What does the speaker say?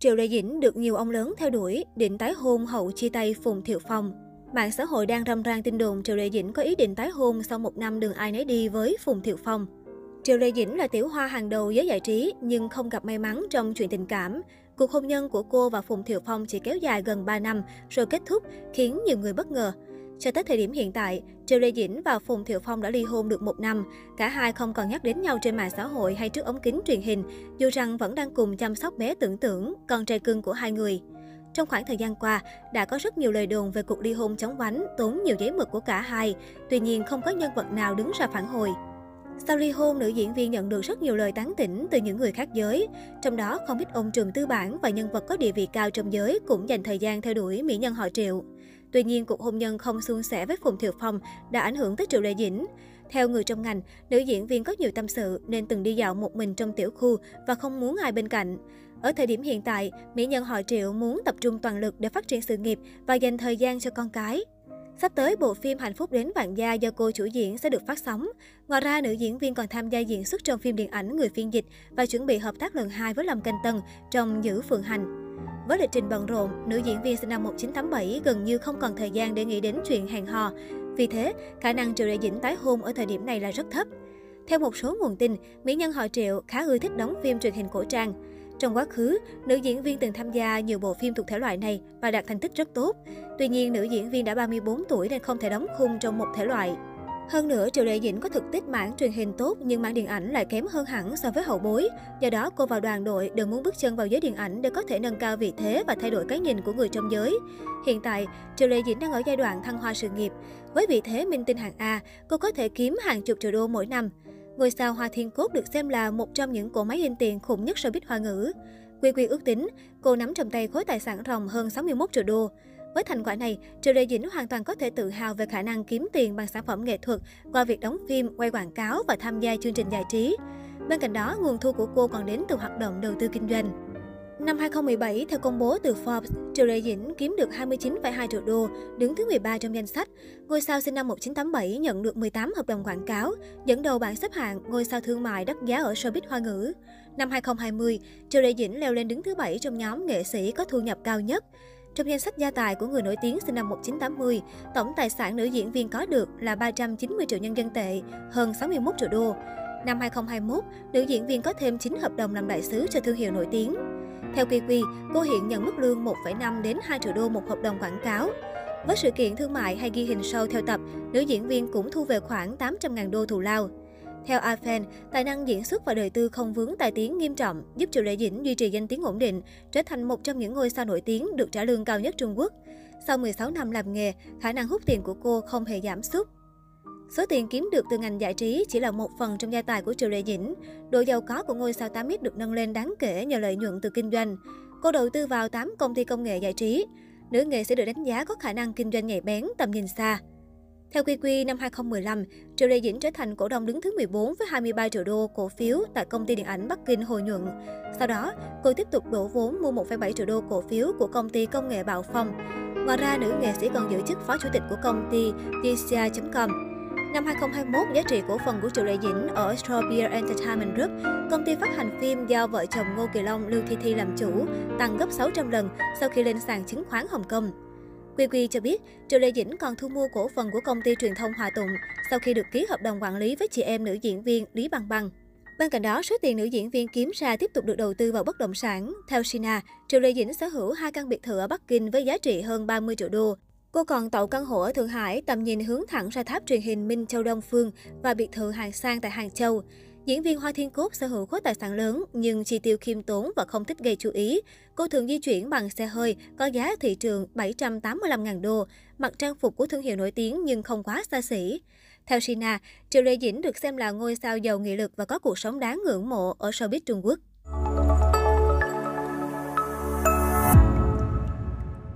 Triệu Lệ Dĩnh được nhiều ông lớn theo đuổi, định tái hôn hậu chia tay Phùng Thiệu Phong. Mạng xã hội đang râm ran tin đồn Triệu Lệ Dĩnh có ý định tái hôn sau một năm đường ai nấy đi với Phùng Thiệu Phong. Triệu Lệ Dĩnh là tiểu hoa hàng đầu giới giải trí nhưng không gặp may mắn trong chuyện tình cảm. Cuộc hôn nhân của cô và Phùng Thiệu Phong chỉ kéo dài gần 3 năm rồi kết thúc khiến nhiều người bất ngờ. Cho tới thời điểm hiện tại, Triệu Lê Dĩnh và Phùng Thiệu Phong đã ly hôn được một năm. Cả hai không còn nhắc đến nhau trên mạng xã hội hay trước ống kính truyền hình, dù rằng vẫn đang cùng chăm sóc bé tưởng tưởng, con trai cưng của hai người. Trong khoảng thời gian qua, đã có rất nhiều lời đồn về cuộc ly hôn chóng vánh, tốn nhiều giấy mực của cả hai. Tuy nhiên, không có nhân vật nào đứng ra phản hồi. Sau ly hôn, nữ diễn viên nhận được rất nhiều lời tán tỉnh từ những người khác giới. Trong đó, không ít ông trường tư bản và nhân vật có địa vị cao trong giới cũng dành thời gian theo đuổi mỹ nhân họ Triệu. Tuy nhiên, cuộc hôn nhân không suôn sẻ với Phùng Thiệu Phong đã ảnh hưởng tới Triệu Lệ Dĩnh. Theo người trong ngành, nữ diễn viên có nhiều tâm sự nên từng đi dạo một mình trong tiểu khu và không muốn ai bên cạnh. Ở thời điểm hiện tại, mỹ nhân họ Triệu muốn tập trung toàn lực để phát triển sự nghiệp và dành thời gian cho con cái. Sắp tới, bộ phim Hạnh phúc đến vạn gia do cô chủ diễn sẽ được phát sóng. Ngoài ra, nữ diễn viên còn tham gia diễn xuất trong phim điện ảnh Người phiên dịch và chuẩn bị hợp tác lần hai với Lâm Canh Tân trong Giữ Phượng Hành. Với lịch trình bận rộn, nữ diễn viên sinh năm 1987 gần như không còn thời gian để nghĩ đến chuyện hẹn hò. Vì thế, khả năng Triệu Lệ Dĩnh tái hôn ở thời điểm này là rất thấp. Theo một số nguồn tin, mỹ nhân họ Triệu khá ưa thích đóng phim truyền hình cổ trang. Trong quá khứ, nữ diễn viên từng tham gia nhiều bộ phim thuộc thể loại này và đạt thành tích rất tốt. Tuy nhiên, nữ diễn viên đã 34 tuổi nên không thể đóng khung trong một thể loại. Hơn nữa, Triệu Lệ Dĩnh có thực tích mảng truyền hình tốt nhưng mảng điện ảnh lại kém hơn hẳn so với hậu bối. Do đó, cô vào đoàn đội đừng muốn bước chân vào giới điện ảnh để có thể nâng cao vị thế và thay đổi cái nhìn của người trong giới. Hiện tại, Triệu Lệ Dĩnh đang ở giai đoạn thăng hoa sự nghiệp. Với vị thế minh tinh hạng A, cô có thể kiếm hàng chục triệu đô mỗi năm. Ngôi sao Hoa Thiên Cốt được xem là một trong những cỗ máy in tiền khủng nhất showbiz hoa ngữ. Quy Quy ước tính, cô nắm trong tay khối tài sản ròng hơn 61 triệu đô. Với thành quả này, Triệu Lệ Dĩnh hoàn toàn có thể tự hào về khả năng kiếm tiền bằng sản phẩm nghệ thuật qua việc đóng phim, quay quảng cáo và tham gia chương trình giải trí. Bên cạnh đó, nguồn thu của cô còn đến từ hoạt động đầu tư kinh doanh. Năm 2017, theo công bố từ Forbes, Triệu Lệ Dĩnh kiếm được 29,2 triệu đô, đứng thứ 13 trong danh sách. Ngôi sao sinh năm 1987 nhận được 18 hợp đồng quảng cáo, dẫn đầu bảng xếp hạng ngôi sao thương mại đắt giá ở showbiz hoa ngữ. Năm 2020, Triệu Lệ Dĩnh leo lên đứng thứ 7 trong nhóm nghệ sĩ có thu nhập cao nhất. Trong danh sách gia tài của người nổi tiếng sinh năm 1980, tổng tài sản nữ diễn viên có được là 390 triệu nhân dân tệ, hơn 61 triệu đô. Năm 2021, nữ diễn viên có thêm 9 hợp đồng làm đại sứ cho thương hiệu nổi tiếng. Theo Kiwi, cô hiện nhận mức lương 1,5 đến 2 triệu đô một hợp đồng quảng cáo. Với sự kiện thương mại hay ghi hình show theo tập, nữ diễn viên cũng thu về khoảng 800.000 đô thù lao. Theo Afen, tài năng diễn xuất và đời tư không vướng tài tiếng nghiêm trọng, giúp Triệu Lệ Dĩnh duy trì danh tiếng ổn định, trở thành một trong những ngôi sao nổi tiếng được trả lương cao nhất Trung Quốc. Sau 16 năm làm nghề, khả năng hút tiền của cô không hề giảm sút. Số tiền kiếm được từ ngành giải trí chỉ là một phần trong gia tài của Triệu Lệ Dĩnh. Độ giàu có của ngôi sao 8X được nâng lên đáng kể nhờ lợi nhuận từ kinh doanh. Cô đầu tư vào 8 công ty công nghệ giải trí. Nữ nghệ sẽ được đánh giá có khả năng kinh doanh nhạy bén, tầm nhìn xa. Theo QQ năm 2015, Triệu Lê Dĩnh trở thành cổ đông đứng thứ 14 với 23 triệu đô cổ phiếu tại công ty điện ảnh Bắc Kinh Hồi Nhuận. Sau đó, cô tiếp tục đổ vốn mua 1,7 triệu đô cổ phiếu của công ty công nghệ Bảo Phong. Ngoài ra, nữ nghệ sĩ còn giữ chức phó chủ tịch của công ty Dixia.com. Năm 2021, giá trị cổ phần của Triệu Lệ Dĩnh ở Strawbeer Entertainment Group, công ty phát hành phim do vợ chồng Ngô Kỳ Long, Lưu Thi Thi làm chủ, tăng gấp 600 lần sau khi lên sàn chứng khoán Hồng Kông. Quy Quy cho biết, Triệu Lê Dĩnh còn thu mua cổ phần của công ty truyền thông Hòa Tụng sau khi được ký hợp đồng quản lý với chị em nữ diễn viên Lý Bằng Bằng. Bên cạnh đó, số tiền nữ diễn viên kiếm ra tiếp tục được đầu tư vào bất động sản. Theo Sina, Triệu Lê Dĩnh sở hữu hai căn biệt thự ở Bắc Kinh với giá trị hơn 30 triệu đô. Cô còn tậu căn hộ ở Thượng Hải, tầm nhìn hướng thẳng ra tháp truyền hình Minh Châu Đông Phương và biệt thự hàng sang tại Hàng Châu. Diễn viên Hoa Thiên cúc sở hữu khối tài sản lớn nhưng chi tiêu khiêm tốn và không thích gây chú ý. Cô thường di chuyển bằng xe hơi có giá thị trường 785.000 đô, mặc trang phục của thương hiệu nổi tiếng nhưng không quá xa xỉ. Theo Sina, Triệu Lê Dĩnh được xem là ngôi sao giàu nghị lực và có cuộc sống đáng ngưỡng mộ ở showbiz Trung Quốc.